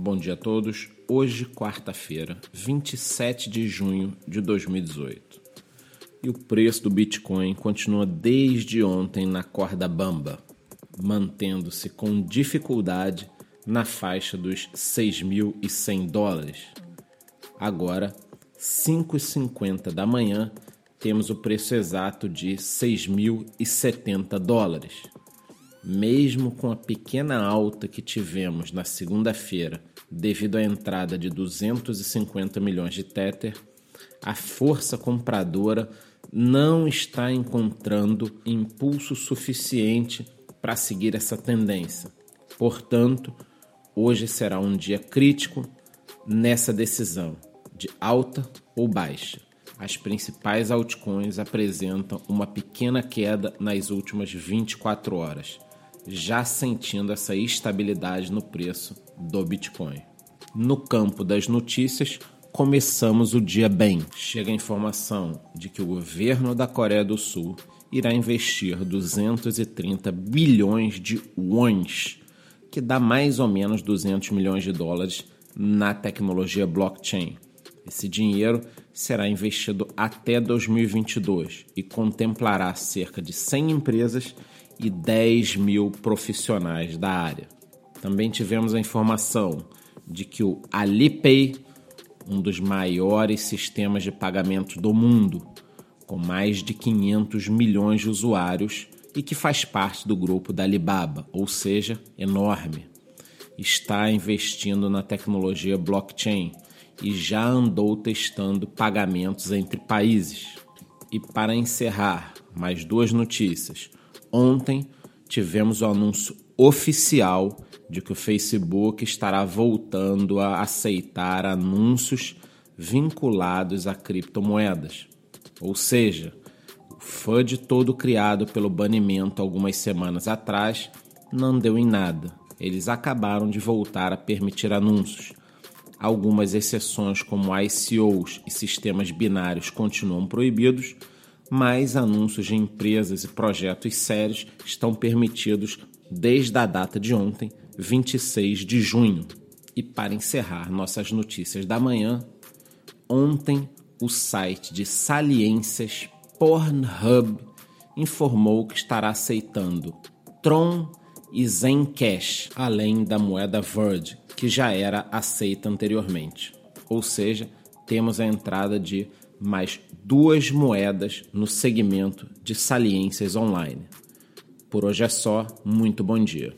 Bom dia a todos. Hoje, quarta-feira, 27 de junho de 2018. E o preço do Bitcoin continua desde ontem na corda bamba, mantendo-se com dificuldade na faixa dos 6.100 dólares. Agora, 5h50 da manhã, temos o preço exato de 6.070 dólares mesmo com a pequena alta que tivemos na segunda-feira devido à entrada de 250 milhões de Tether, a força compradora não está encontrando impulso suficiente para seguir essa tendência. Portanto, hoje será um dia crítico nessa decisão de alta ou baixa. As principais altcoins apresentam uma pequena queda nas últimas 24 horas já sentindo essa estabilidade no preço do Bitcoin. No campo das notícias, começamos o dia bem. Chega a informação de que o governo da Coreia do Sul irá investir 230 bilhões de wons, que dá mais ou menos 200 milhões de dólares na tecnologia blockchain. Esse dinheiro será investido até 2022 e contemplará cerca de 100 empresas e 10 mil profissionais da área. Também tivemos a informação de que o Alipay, um dos maiores sistemas de pagamento do mundo, com mais de 500 milhões de usuários e que faz parte do grupo da Alibaba, ou seja, enorme, está investindo na tecnologia blockchain e já andou testando pagamentos entre países. E para encerrar, mais duas notícias. Ontem tivemos o anúncio oficial de que o Facebook estará voltando a aceitar anúncios vinculados a criptomoedas. Ou seja, o FUD todo criado pelo banimento algumas semanas atrás não deu em nada. Eles acabaram de voltar a permitir anúncios. Algumas exceções, como ICOs e sistemas binários, continuam proibidos mas anúncios de empresas e projetos sérios estão permitidos desde a data de ontem, 26 de junho. E para encerrar nossas notícias da manhã, ontem o site de saliências Pornhub informou que estará aceitando Tron e Zencash, além da moeda Verge, que já era aceita anteriormente. Ou seja, temos a entrada de mais duas moedas no segmento de saliências online. Por hoje é só, muito bom dia.